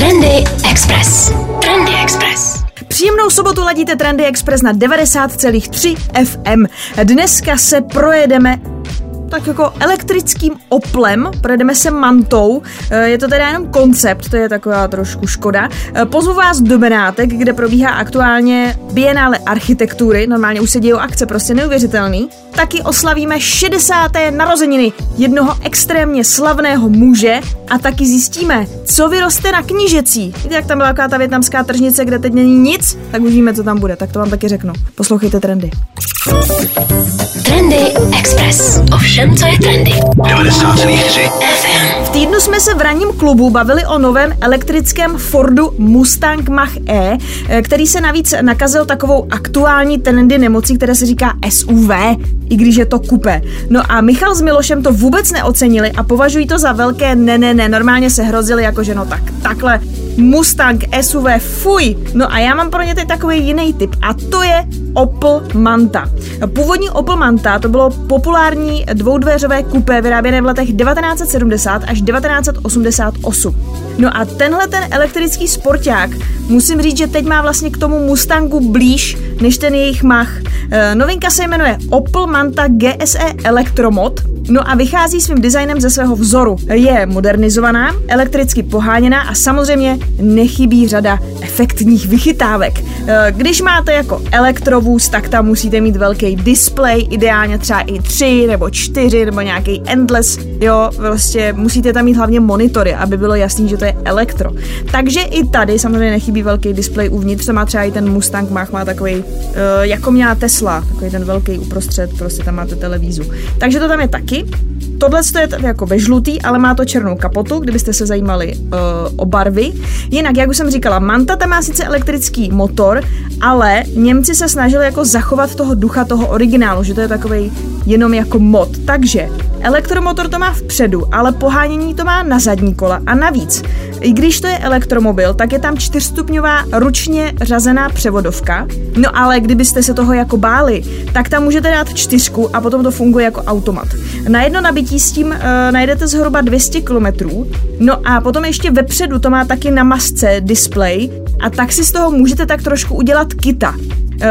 Trendy Express. Trendy Express. Příjemnou sobotu ladíte Trendy Express na 90,3 FM. Dneska se projedeme tak jako elektrickým oplem, projedeme se mantou, Eh, je to teda jenom koncept, to je taková trošku škoda. Eh, Pozvu vás do Benátek, kde probíhá aktuálně Bienále architektury, normálně už se dějou akce, prostě neuvěřitelný. Taky oslavíme 60. narozeniny jednoho extrémně slavného muže a taky zjistíme, co vyroste na knížecí. Víte, jak tam byla ta větnamská tržnice, kde teď není nic, tak už víme, co tam bude, tak to vám taky řeknu. Poslouchejte trendy. Trendy Express. Ovšem, co je trendy. 90,3 FM. Týdnu jsme se v ranním klubu bavili o novém elektrickém Fordu Mustang Mach-E, eh, který se navíc nakazil takovou aktuální trendy nemocí, které se říká SUV, i když je to kupé. No a Michal s Milošem to vůbec neocenili a považují to za velké ne, ne, ne. Normálně se hrozili jako, že no tak, takhle Mustang SUV, fuj. No a já mám pro ně teď takový jiný typ a to je Opel Manta. Původní Opel Manta to bylo populární dvoudveřové kupé vyráběné v letech 1970 až 1988. No a tenhle ten elektrický sporták, musím říct, že teď má vlastně k tomu Mustangu blíž než ten jejich Mach. E, novinka se jmenuje Opel Manta GSE Electromod No a vychází svým designem ze svého vzoru. Je modernizovaná, elektricky poháněná a samozřejmě nechybí řada efektních vychytávek. E, Když máte jako elektrovůz, tak tam musíte mít velký display, ideálně třeba i tři nebo čtyři nebo nějaký endless, jo, prostě musíte tam mít hlavně monitory, aby bylo jasný, že to je elektro. Takže i tady samozřejmě nechybí velký display uvnitř, to má třeba i ten Mustang Mach, má takový, uh, jako měla Tesla, takový ten velký uprostřed, prostě tam máte televízu. Takže to tam je taky. break. Tohle je jako ve žlutý, ale má to černou kapotu, kdybyste se zajímali uh, o barvy. Jinak, jak už jsem říkala, Manta tam má sice elektrický motor, ale Němci se snažili jako zachovat toho ducha toho originálu, že to je takový jenom jako mod. Takže elektromotor to má vpředu, ale pohánění to má na zadní kola a navíc. I když to je elektromobil, tak je tam čtyřstupňová ručně řazená převodovka. No ale kdybyste se toho jako báli, tak tam můžete dát čtyřku a potom to funguje jako automat. Na jedno nabití s tím uh, najdete zhruba 200 km. No a potom ještě vepředu to má taky na masce display a tak si z toho můžete tak trošku udělat kita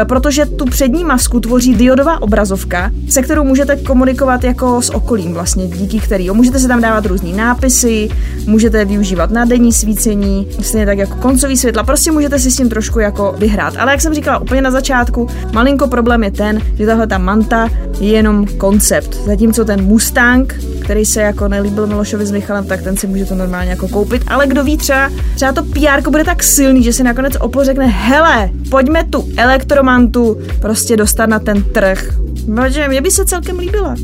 protože tu přední masku tvoří diodová obrazovka, se kterou můžete komunikovat jako s okolím vlastně, díky který. Můžete se tam dávat různý nápisy, můžete využívat na denní svícení, stejně tak jako koncový světla, prostě můžete si s tím trošku jako vyhrát. Ale jak jsem říkala úplně na začátku, malinko problém je ten, že tahle ta manta je jenom koncept, zatímco ten Mustang, který se jako nelíbil Milošovi s Michalem, tak ten si můžete normálně jako koupit, ale kdo ví, třeba, třeba to PR bude tak silný, že si nakonec Opel řekne, hele, pojďme tu elektromantu prostě dostat na ten trh. Protože mě by se celkem líbila.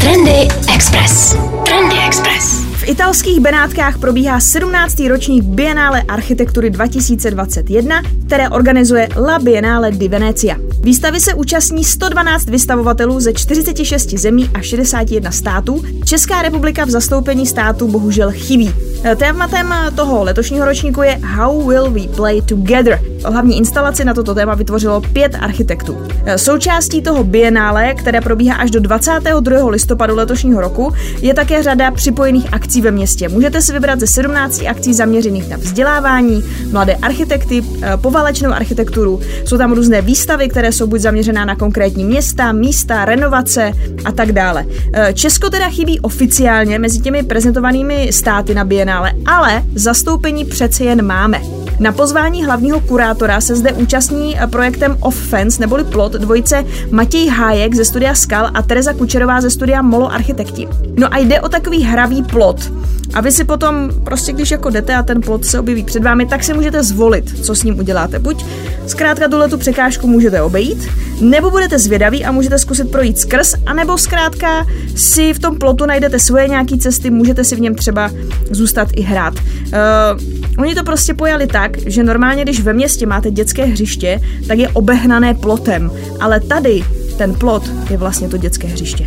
Trendy Express. Trendy Express. V italských Benátkách probíhá 17. ročník Biennále architektury 2021, které organizuje La Biennale di Venezia. Výstavy se účastní 112 vystavovatelů ze 46 zemí a 61 států. Česká republika v zastoupení států bohužel chybí. Tématem toho letošního ročníku je How will we play together? Hlavní instalaci na toto téma vytvořilo pět architektů. Součástí toho bienále, které probíhá až do 22. listopadu letošního roku, je také řada připojených akcí ve městě. Můžete si vybrat ze 17 akcí zaměřených na vzdělávání, mladé architekty, poválečnou architekturu. Jsou tam různé výstavy, které jsou buď zaměřená na konkrétní města, místa, renovace a tak dále. Česko teda chybí oficiálně mezi těmi prezentovanými státy na bienále, ale zastoupení přece jen máme. Na pozvání hlavního kurátora se zde účastní projektem Off Fence neboli plot dvojice Matěj Hájek ze studia Skal a Tereza Kučerová ze studia Molo Architekti. No a jde o takový hravý plot. A vy si potom, prostě když jako jdete a ten plot se objeví před vámi, tak si můžete zvolit, co s ním uděláte. Buď zkrátka tuhle tu překážku můžete obejít, nebo budete zvědaví a můžete zkusit projít skrz, anebo zkrátka si v tom plotu najdete svoje nějaké cesty, můžete si v něm třeba zůstat i hrát. Uh, oni to prostě pojali tak, že normálně, když ve městě máte dětské hřiště, tak je obehnané plotem, ale tady ten plot je vlastně to dětské hřiště.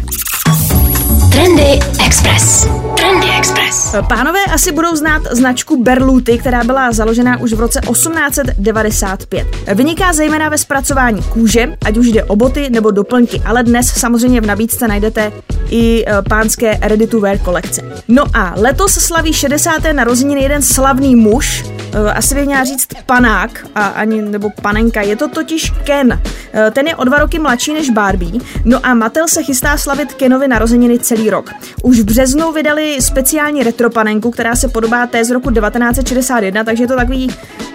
Trendy Express. Express. Pánové asi budou znát značku Berluti, která byla založena už v roce 1895. Vyniká zejména ve zpracování kůže, ať už jde o boty nebo doplňky, ale dnes samozřejmě v nabídce najdete i e, pánské ready to wear kolekce. No a letos slaví 60. narozeniny jeden slavný muž, e, asi bych měla říct panák, a ani, nebo panenka, je to totiž Ken. Ten je o dva roky mladší než Barbie, no a Mattel se chystá slavit Kenovi narozeniny celý rok. Už v březnu vydali speciální retropanenku, která se podobá té z roku 1961, takže je to takový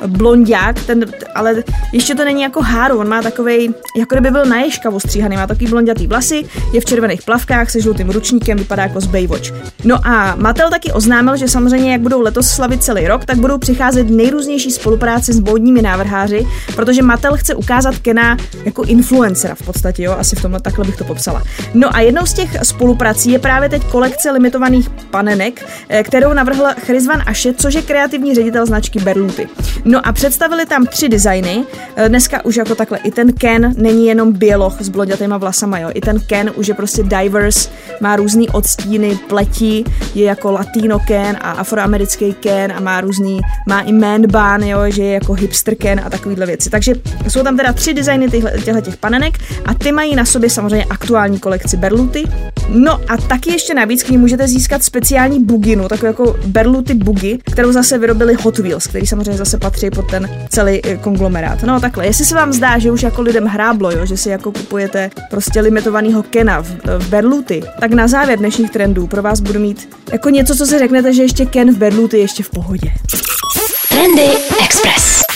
blondák, ten, ale ještě to není jako Háru, on má takový, jako kdyby byl na ostříhaný, má takový blondětý vlasy, je v červených plavkách se žlutým ručníkem, vypadá jako z Baywatch. No a Mattel taky oznámil, že samozřejmě, jak budou letos slavit celý rok, tak budou přicházet nejrůznější spolupráce s módními návrháři, protože Mattel chce ukázat Kena jako influencera v podstatě, jo, asi v tomhle takhle bych to popsala. No a jednou z těch spoluprací je právě teď kolekce limitovaných panenek, eh, kterou navrhl Chryzvan Aše, což je kreativní ředitel značky Berluti. No a představili tam tři designy. Eh, dneska už jako takhle i ten Ken není jenom běloch s blondětýma vlasama, jo. I ten Ken už je prostě diverse, má různý odstíny pleti, je jako latino Ken a afroamerický Ken a má různý, má i man bun, jo, že je jako hipster Ken a takovýhle věci. Takže jsou tam teda tři designy těchto těch panenek a ty mají na sobě samozřejmě aktuální kolekci Berluty. No a taky ještě navíc k ní můžete získat speciální buginu, takovou jako Berluty bugy, kterou zase vyrobili Hot Wheels, který samozřejmě zase patří pod ten celý eh, konglomerát. No takhle, jestli se vám zdá, že už jako lidem hráblo, jo, že si jako kupujete prostě limitovanýho Kena v, v Berluty, tak na závěr dnešních trendů pro vás budu mít jako něco, co si řeknete, že ještě Ken v Berluty ještě v pohodě. Trendy Express.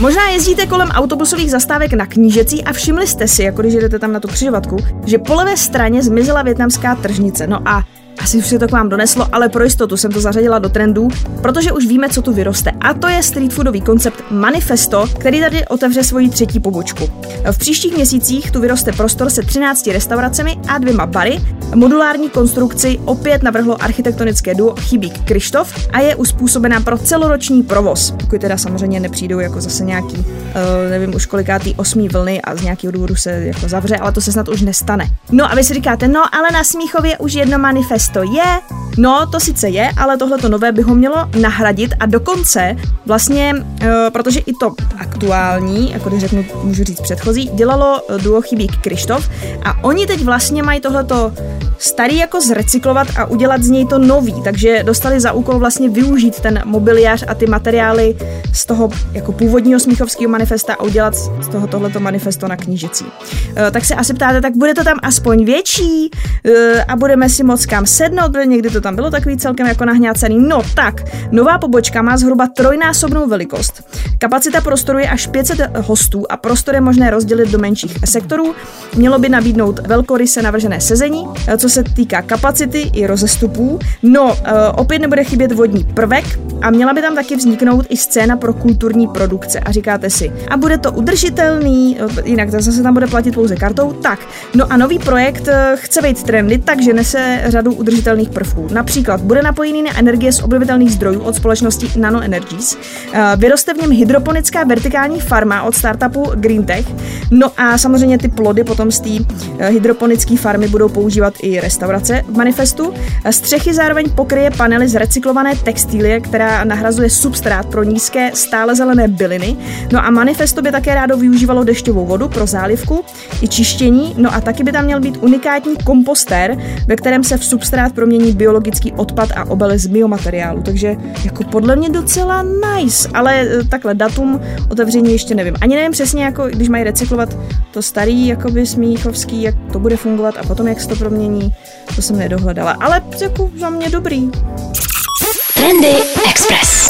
Možná jezdíte kolem autobusových zastávek na knížecí a všimli jste si, jako když jdete tam na tu křižovatku, že po levé straně zmizela větnamská tržnice. No a asi už se to k vám doneslo, ale pro jistotu jsem to zařadila do trendů, protože už víme, co tu vyroste. A to je street foodový koncept Manifesto, který tady otevře svoji třetí pobočku. V příštích měsících tu vyroste prostor se 13 restauracemi a dvěma bary. Modulární konstrukci opět navrhlo architektonické duo Chybík Krištof a je uspůsobená pro celoroční provoz. Pokud teda samozřejmě nepřijdou jako zase nějaký, uh, nevím už kolikátý osmý vlny a z nějakého důvodu se jako zavře, ale to se snad už nestane. No a vy si říkáte, no ale na Smíchově už jedno manifesto to je, no to sice je, ale tohle to nové by ho mělo nahradit a dokonce vlastně, e, protože i to aktuální, jako když řeknu, můžu říct předchozí, dělalo duo Chybík Krištof a oni teď vlastně mají tohleto starý jako zrecyklovat a udělat z něj to nový, takže dostali za úkol vlastně využít ten mobiliář a ty materiály z toho jako původního Smíchovského manifesta a udělat z toho tohleto manifesto na knížicí. E, tak se asi ptáte, tak bude to tam aspoň větší a budeme si moc kam sednout, protože někdy to tam bylo takový celkem jako nahňácený. No tak, nová pobočka má zhruba trojnásobnou velikost. Kapacita prostoru je až 500 hostů a prostor je možné rozdělit do menších sektorů. Mělo by nabídnout velkoryse navržené sezení, co se týká kapacity i rozestupů. No, opět nebude chybět vodní prvek a měla by tam taky vzniknout i scéna pro kulturní produkce. A říkáte si, a bude to udržitelný, jinak zase tam bude platit pouze kartou? Tak, no a nový projekt eh, chce být trendy, takže nese řadu udržitelných prvků. Například bude napojený na energie z obnovitelných zdrojů od společnosti Nano Energies, eh, vyroste v něm hydroponická vertikální farma od startupu Greentech, no a samozřejmě ty plody potom z té eh, hydroponické farmy budou používat i restaurace v manifestu. Střechy zároveň pokryje panely z recyklované textilie, která nahrazuje substrát pro nízké stále zelené byliny. No a manifesto by také rádo využívalo dešťovou vodu pro zálivku i čištění, no a taky by tam měl být unikátní kompostér, ve kterém se v substrát promění biologický odpad a obely z biomateriálu. Takže jako podle mě docela nice, ale eh, takhle datum otevření ještě nevím. Ani nevím přesně, jako když mají recyklovat to starý, jakoby smíchovský, jak to bude fungovat a potom jak se to promění, to jsem nedohledala. Ale jako za mě dobrý. Trendy Express.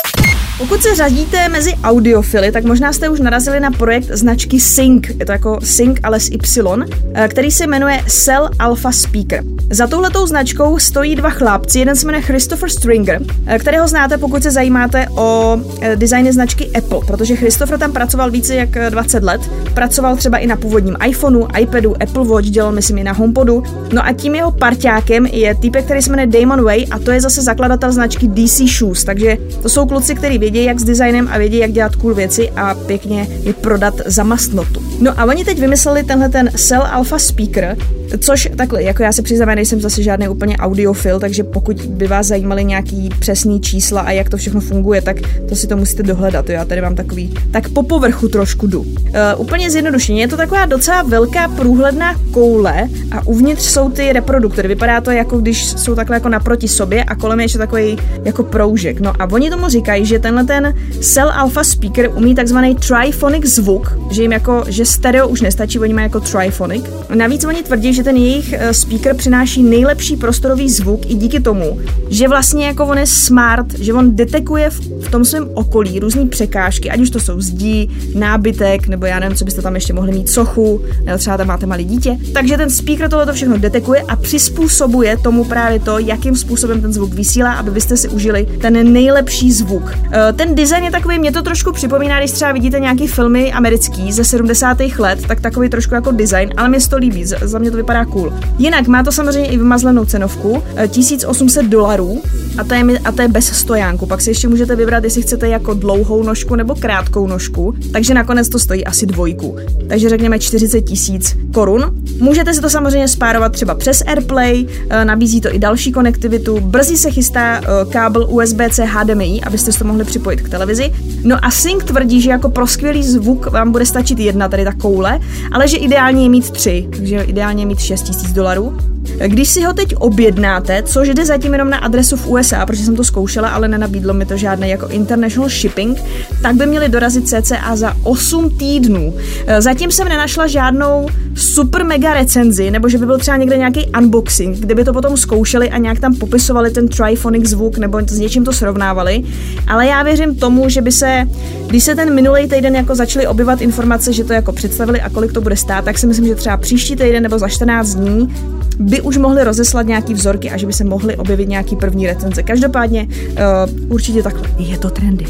Pokud se řadíte mezi audiofily, tak možná jste už narazili na projekt značky Sync, je to jako Sync, ale s Y, eh, který se jmenuje Cell Alpha Speaker. Za touhletou značkou stojí dva chlapci, jeden se jmenuje Christopher Stringer, eh, kterého znáte, pokud se zajímáte o eh, designy značky Apple, protože Christopher tam pracoval více jak 20 let, pracoval třeba i na původním iPhoneu, iPadu, Apple Watch, dělal myslím i na HomePodu. No a tím jeho parťákem je týpek, který se jmenuje Damon Way a to je zase zakladatel značky DC Shoes, takže to jsou kluci, kteří vědí, jak s designem a vědí, jak dělat cool věci a pěkně je prodat za mastnotu. No a oni teď vymysleli tenhle ten Cell Alpha Speaker, Což takhle, jako já se přiznám, nejsem zase žádný úplně audiofil, takže pokud by vás zajímaly nějaký přesný čísla a jak to všechno funguje, tak to si to musíte dohledat. Já tady mám takový, tak po povrchu trošku jdu. Uh, úplně zjednodušeně, je to taková docela velká průhledná koule a uvnitř jsou ty reproduktory. Vypadá to jako když jsou takhle jako naproti sobě a kolem je ještě takový jako proužek. No a oni tomu říkají, že tenhle ten Cell Alpha Speaker umí takzvaný triphonic zvuk, že jim jako, že stereo už nestačí, oni mají jako triphonic. Navíc oni tvrdí, že ten jejich eh, speaker přináší nejlepší prostorový zvuk i díky tomu, že vlastně jako on je smart, že on detekuje v, tom svém okolí různé překážky, ať už to jsou zdí, nábytek, nebo já nevím, co byste tam ještě mohli mít, sochu, nebo třeba tam máte malé dítě. Takže ten speaker tohle všechno detekuje a přizpůsobuje tomu právě to, jakým způsobem ten zvuk vysílá, aby byste si užili ten nejlepší zvuk. Eh, ten design je takový, mě to trošku připomíná, když třeba vidíte nějaký filmy americký ze 70. let, tak takový trošku jako design, ale mě to líbí, za mě to vypadá cool. Jinak má to samozřejmě i vymazlenou cenovku, 1800 eh, dolarů a to, je, a to je bez stojánku. Pak si ještě můžete vybrat, jestli chcete jako dlouhou nožku nebo krátkou nožku, takže nakonec to stojí asi dvojku. Takže řekněme 40 tisíc korun. Můžete si to samozřejmě spárovat třeba přes AirPlay, eh, nabízí to i další konektivitu. Brzy se chystá kábel USB-C HDMI, abyste to mohli připojit k televizi. No a Sync tvrdí, že jako pro skvělý zvuk vám bude stačit jedna tady ta koule, ale že ideálně je mít tři, takže ideálně je mít 6000 dolarů. Když si ho teď objednáte, což jde zatím jenom na adresu v USA, protože jsem to zkoušela, ale nenabídlo mi to žádné jako international shipping, tak by měli dorazit cca za 8 týdnů. Zatím jsem nenašla žádnou super mega recenzi, nebo že by byl třeba někde nějaký unboxing, kde by to potom zkoušeli a nějak tam popisovali ten triphonic zvuk nebo s něčím to srovnávali. Ale já věřím tomu, že by se, když se ten minulý týden jako začaly obyvat informace, že to jako představili a kolik to bude stát, tak si myslím, že třeba příští týden nebo za 14 dní by už mohli rozeslat nějaký vzorky a že by se mohly objevit nějaký první recenze. Každopádně uh, určitě takhle. Je to trendy.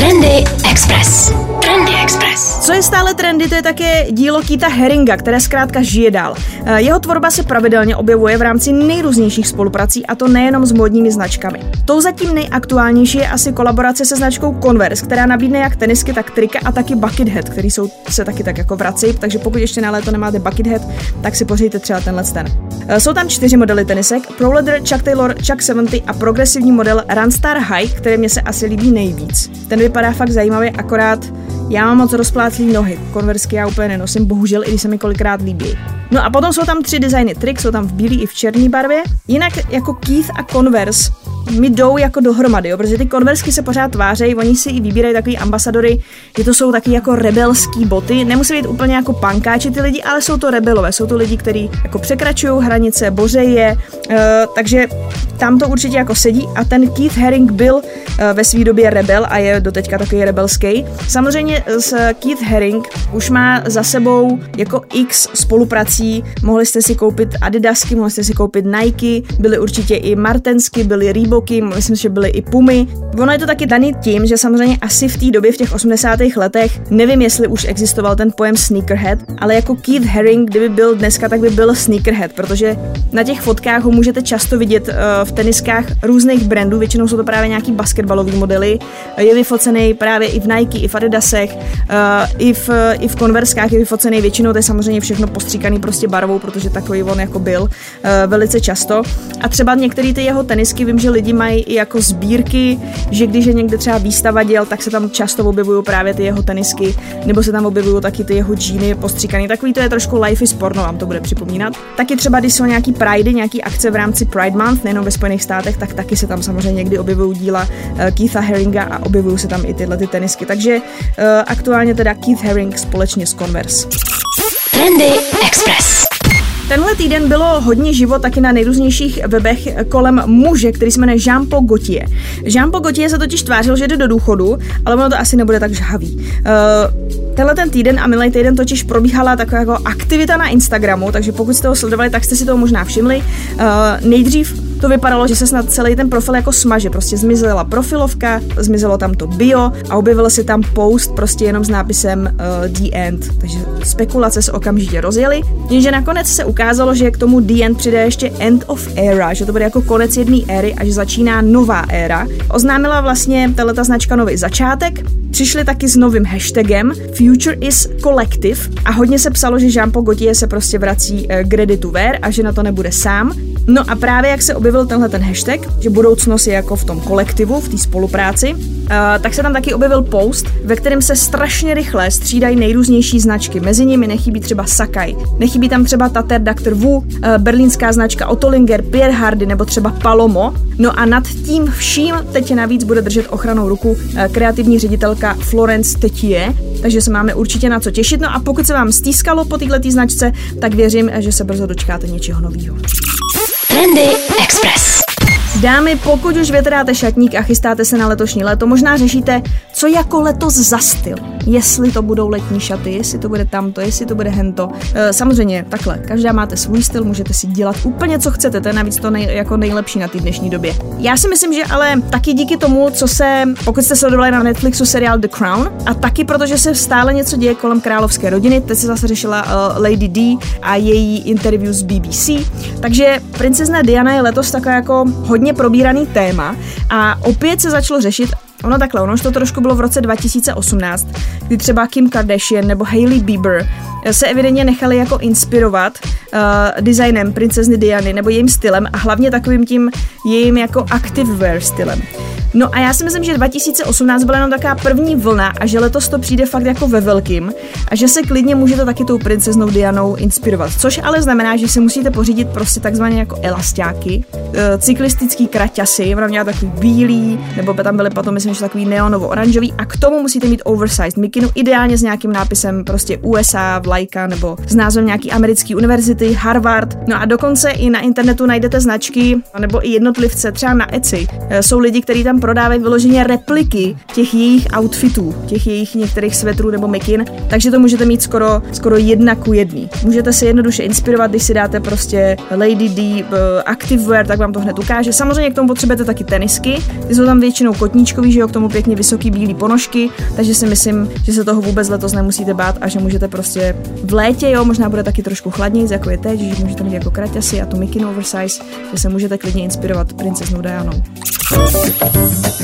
Trendy Express. Trendy Express. Co je stále trendy, to je také dílo Kita Heringa, které zkrátka žije dál. Eh, jeho tvorba se pravidelně objevuje v rámci nejrůznějších spoluprací a to nejenom s módními značkami. Tou zatím nejaktuálnější je asi kolaborace se značkou Converse, která nabídne jak tenisky, tak trika a taky Buckethead, který jsou, se taky tak jako vrací, takže pokud ještě na léto nemáte Buckethead, tak si pořiďte třeba tenhle ten. Eh, jsou tam čtyři modely tenisek, Pro Leather, Chuck Taylor, Chuck 70 a progresivní model Runstar High, který mě se asi líbí nejvíc. Ten vypadá fakt zajímavě, akorát já mám moc rozpláclý nohy, konversky já úplně nenosím, bohužel, i když se mi kolikrát líbí. No a potom jsou tam tři designy trik, jsou tam v bílé i v černé barvě. Jinak jako Keith a Converse mi jdou jako dohromady, jo, protože ty konversky se pořád tvářejí, oni si i vybírají takový ambasadory, že to jsou taky jako rebelský boty, nemusí být úplně jako pankáči ty lidi, ale jsou to rebelové, jsou to lidi, kteří jako překračují hranice, bořejí je, uh, takže tam to určitě jako sedí a ten Keith Haring byl uh, ve své době rebel a je doteďka takový rebelský. Samozřejmě s Keith Haring už má za sebou jako x spoluprací, mohli jste si koupit Adidasky, mohli jste si koupit Nike, byly určitě i Martensky, byly Reeboky, myslím, že byly i Pumy. Ono je to taky daný tím, že samozřejmě asi v té době, v těch 80. letech, nevím, jestli už existoval ten pojem sneakerhead, ale jako Keith Haring, kdyby byl dneska, tak by byl sneakerhead, protože na těch fotkách ho můžete často vidět uh, v teniskách různých brandů, většinou jsou to právě nějaký basketbalové modely. Je vyfocený právě i v Nike, i v Adidasech, uh, i v, i v konverskách je vyfocený většinou, to je samozřejmě všechno postříkaný prostě barvou, protože takový on jako byl uh, velice často. A třeba některé ty jeho tenisky, vím, že lidi mají i jako sbírky, že když je někde třeba výstava děl, tak se tam často objevují právě ty jeho tenisky, nebo se tam objevují taky ty jeho džíny postříkaný. Takový to je trošku life is porno, vám to bude připomínat. Taky třeba, když jsou nějaký Pride, nějaký akce v rámci Pride Month, nejenom ve Spojených státech, tak taky se tam samozřejmě někdy objevují díla uh, Keitha Herringa a objevují se tam i tyhle ty tenisky. Takže uh, aktuálně teda Keith Herring společně s Converse. Trendy Express. Tenhle týden bylo hodně život taky na nejrůznějších webech kolem muže, který se jmenuje Jean-Paul Gaultier. Jean-Paul Gaultier se totiž tvářil, že jde do důchodu, ale ono to asi nebude tak žhavý. Uh, tenhle ten týden a minulý týden totiž probíhala taková jako aktivita na Instagramu, takže pokud jste ho sledovali, tak jste si toho možná všimli. Uh, nejdřív to vypadalo, že se snad celý ten profil jako smaže. Prostě zmizela profilovka, zmizelo tam to bio a objevil se tam post prostě jenom s nápisem uh, The End. Takže spekulace se okamžitě rozjeli. Jenže nakonec se ukázalo, že k tomu The End přidá ještě End of Era, že to bude jako konec jedné éry a že začíná nová éra. Oznámila vlastně tato značka nový začátek, Přišli taky s novým hashtagem Future is Collective a hodně se psalo, že Jean-Paul Gaultier se prostě vrací eh, k Ready to Wear a že na to nebude sám. No a právě jak se objevil tenhle ten hashtag, že budoucnost je jako v tom kolektivu, v té spolupráci, uh, tak se tam taky objevil post, ve kterém se strašně rychle střídají nejrůznější značky. Mezi nimi nechybí třeba Sakai, nechybí tam třeba Tater Dr. Wu, uh, berlínská značka Ottolinger, Pierre Hardy nebo třeba Palomo. No a nad tím vším teď navíc bude držet ochranou ruku kreativní ředitelka Florence Tetie, takže se máme určitě na co těšit. No a pokud se vám stýskalo po této značce, tak věřím, že se brzo dočkáte něčeho nového. Trendy Express. Dámy, pokud už větráte šatník a chystáte se na letošní léto, možná řešíte, co jako letos za styl. Jestli to budou letní šaty, jestli to bude tamto, jestli to bude hento. E, samozřejmě takhle, každá máte svůj styl, můžete si dělat úplně co chcete, to je navíc to nej, jako nejlepší na té dnešní době. Já si myslím, že ale taky díky tomu, co se, pokud jste sledovali na Netflixu seriál The Crown, a taky protože se stále něco děje kolem královské rodiny, teď se zase řešila uh, Lady D a její interview z BBC, takže princezna Diana je letos taková jako hodně probíraný téma a opět se začalo řešit, Ono takhle, ono už to trošku bylo v roce 2018, kdy třeba Kim Kardashian nebo Hailey Bieber se evidentně nechali jako inspirovat uh, designem princezny Diany nebo jejím stylem a hlavně takovým tím jejím jako active wear stylem. No a já si myslím, že 2018 byla jenom taková první vlna a že letos to přijde fakt jako ve velkým a že se klidně můžete taky tou princeznou Dianou inspirovat. Což ale znamená, že si musíte pořídit prostě takzvané jako elastáky, eh, cyklistický kraťasy, ona měla takový bílý, nebo tam byly potom myslím, že takový neonovo-oranžový a k tomu musíte mít oversized mikinu, ideálně s nějakým nápisem prostě USA, vlajka nebo s názvem nějaký americký univerzity, Harvard. No a dokonce i na internetu najdete značky nebo i jednotlivce, třeba na Etsy. Eh, jsou lidi, kteří tam prodávají vyloženě repliky těch jejich outfitů, těch jejich některých svetrů nebo mikin, takže to můžete mít skoro, skoro jedna ku jedný. Můžete se jednoduše inspirovat, když si dáte prostě Lady D uh, Activewear, tak vám to hned ukáže. Samozřejmě k tomu potřebujete taky tenisky, ty jsou tam většinou kotníčkový, že jo, k tomu pěkně vysoký bílý ponožky, takže si myslím, že se toho vůbec letos nemusíte bát a že můžete prostě v létě, jo, možná bude taky trošku chladněji, jako je teď, že můžete mít jako kraťasy a tu mikinu oversize, že se můžete klidně inspirovat princeznou Dianou.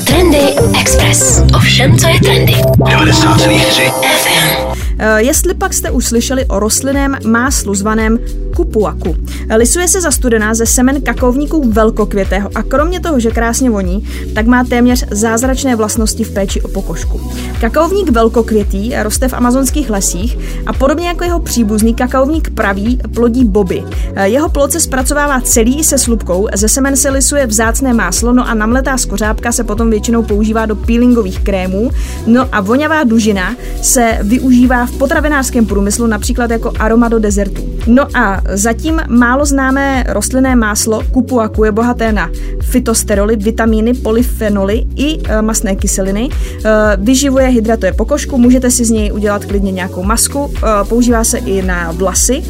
Trendy Express. Ovšem, co je trendy. 90,3 FM. Eh, jestli pak jste už slyšeli o rostlinném máslu zvaném kupuaku. Lisuje se za studená ze semen kakaovníků velkokvětého a kromě toho, že krásně voní, tak má téměř zázračné vlastnosti v péči o pokožku. Kakaovník velkokvětý roste v amazonských lesích a podobně jako jeho příbuzný kakaovník pravý plodí boby. Eh, jeho plod se zpracovává celý se slupkou, ze semen se lisuje vzácné máslo, no a namletá skořápka se potom většinou používá do peelingových krémů, no a voňavá dužina se využívá v potravinářském průmyslu například jako aroma do dezertů. No a zatím málo známé rostlinné máslo kupuaku je bohaté na fitosteroly, vitamíny, polyfenoly i e, masné kyseliny. E, vyživuje, hydratuje pokožku, můžete si z něj udělat klidně nějakou masku, e, používá se i na vlasy.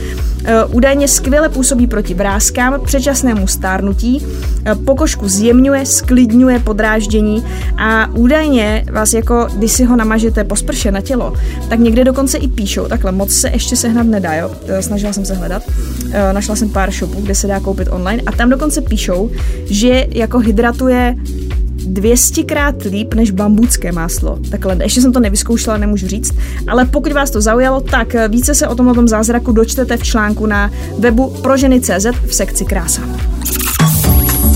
E, údajně skvěle působí proti vrázkám, předčasnému stárnutí, e, pokožku zjemňuje, sklidňuje podráždění a údajně vás jako, když si ho namažete po sprše na tělo, tak někde dokonce i píšou, takhle moc se ještě sehnat nedá, jo? E, snažila jsem se hledat, našla jsem pár shopů, kde se dá koupit online a tam dokonce píšou, že jako hydratuje 200 krát líp než bambucké máslo. Takhle, ještě jsem to nevyzkoušela, nemůžu říct, ale pokud vás to zaujalo, tak více se o tom o tom zázraku dočtete v článku na webu proženy.cz v sekci krása.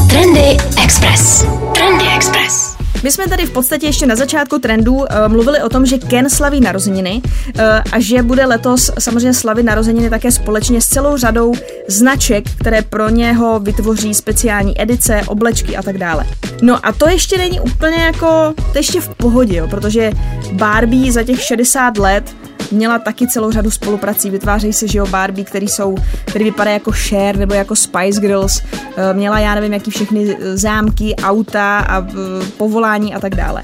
Trendy Express. Trendy Express. My jsme tady v podstatě ještě na začátku trendu uh, mluvili o tom, že Ken slaví narozeniny uh, a že bude letos samozřejmě slavit narozeniny také společně s celou řadou značek, které pro něho vytvoří speciální edice, oblečky a tak dále. No a to ještě není úplně jako, to ještě v pohodě, jo, protože Barbie za těch 60 let měla taky celou řadu spoluprací. Vytvářejí se, že jo, Barbie, který jsou, který vypadá jako Cher nebo jako Spice Girls. Eh, měla, já nevím, jaký všechny zámky, auta a eh, povolání a tak dále.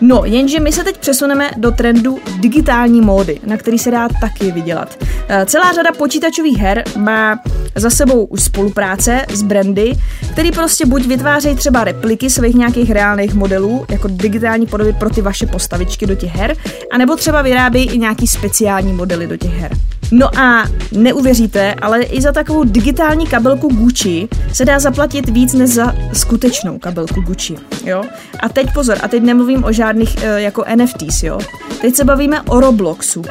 No, jenže my se teď přesuneme do trendu digitální módy, na který se dá taky vydělat. Eh, celá řada počítačových her má za sebou už spolupráce s brandy, který prostě buď vytvářejí třeba repliky svých nějakých reálných modelů, jako digitální podoby pro ty vaše postavičky do těch her, anebo třeba vyrábějí i nějaký speciální modely do těch her. No a neuvěříte, ale i za takovou digitální kabelku Gucci se dá zaplatit víc než za skutečnou kabelku Gucci, jo? A teď pozor, a teď nemluvím o žádných uh, jako NFTs, jo? Teď se bavíme o Robloxu.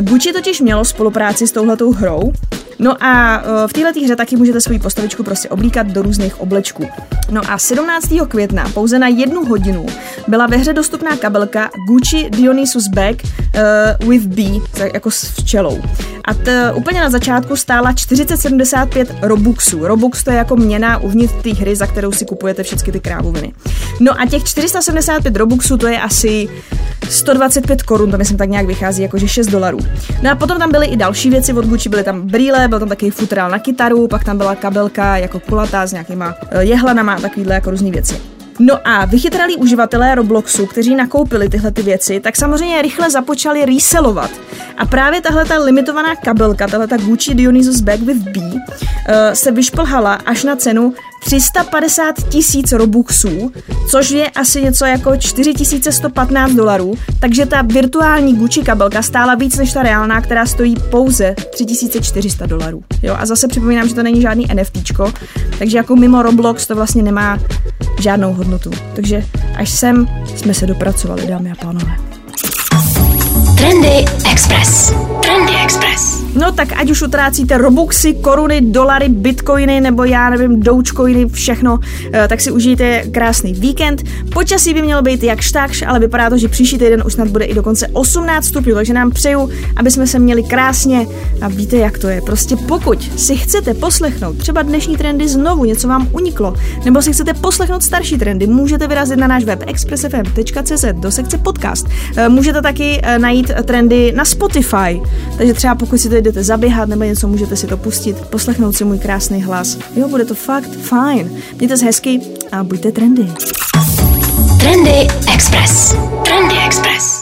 Gucci totiž mělo spolupráci s touhletou hrou, No a uh, v této hře taky můžete svoji postavičku prostě oblíkat do různých oblečků. No a 17. května pouze na jednu hodinu byla ve hře dostupná kabelka Gucci Dionysus Bag uh, with B, jako s včelou. A t, úplně na začátku stála 4075 Robuxů. Robux to je jako měna uvnitř té hry, za kterou si kupujete všechny ty krávoviny. No a těch 475 Robuxů to je asi 125 korun, to myslím tak nějak vychází, jakože 6 dolarů. No a potom tam byly i další věci od Gucci, byly tam brýle, byl tam taky futrál na kytaru, pak tam byla kabelka jako kulatá s nějakýma eh, jehlenama a takovýhle jako různé věci. No a vychytralí uživatelé Robloxu, kteří nakoupili tyhle ty věci, tak samozřejmě rychle započali reselovat. A právě tahle ta limitovaná kabelka, tahle ta Gucci Dionysus Bag with B, uh, se vyšplhala až na cenu 350 tisíc robuxů, což je asi něco jako 4115 dolarů, takže ta virtuální Gucci kabelka stála víc než ta reálná, která stojí pouze 3400 dolarů. Jo, a zase připomínám, že to není žádný NFTčko, takže jako mimo Roblox to vlastně nemá žádnou hodnotu. Takže až sem jsme se dopracovali, dámy a pánové. Trendy Express. Trendy Express. No tak ať už utrácíte robuxy, koruny, dolary, bitcoiny nebo já nevím, dogecoiny, všechno, eh, tak si užijte krásný víkend. Počasí by mělo být jak štakš, ale vypadá to, že příští týden už snad bude i dokonce 18 stupňů, takže nám přeju, aby jsme se měli krásně a víte, jak to je. Prostě pokud si chcete poslechnout třeba dnešní trendy znovu, něco vám uniklo, nebo si chcete poslechnout starší trendy, můžete vyrazit na náš web expressfm.cz do sekce podcast. Eh, můžete taky eh, najít trendy na Spotify, takže třeba pokud si to jdete zaběhat nebo něco, můžete si to pustit, poslechnout si můj krásný hlas. Jo, bude to fakt fajn. Mějte se hezky a buďte trendy. Trendy Express. Trendy Express.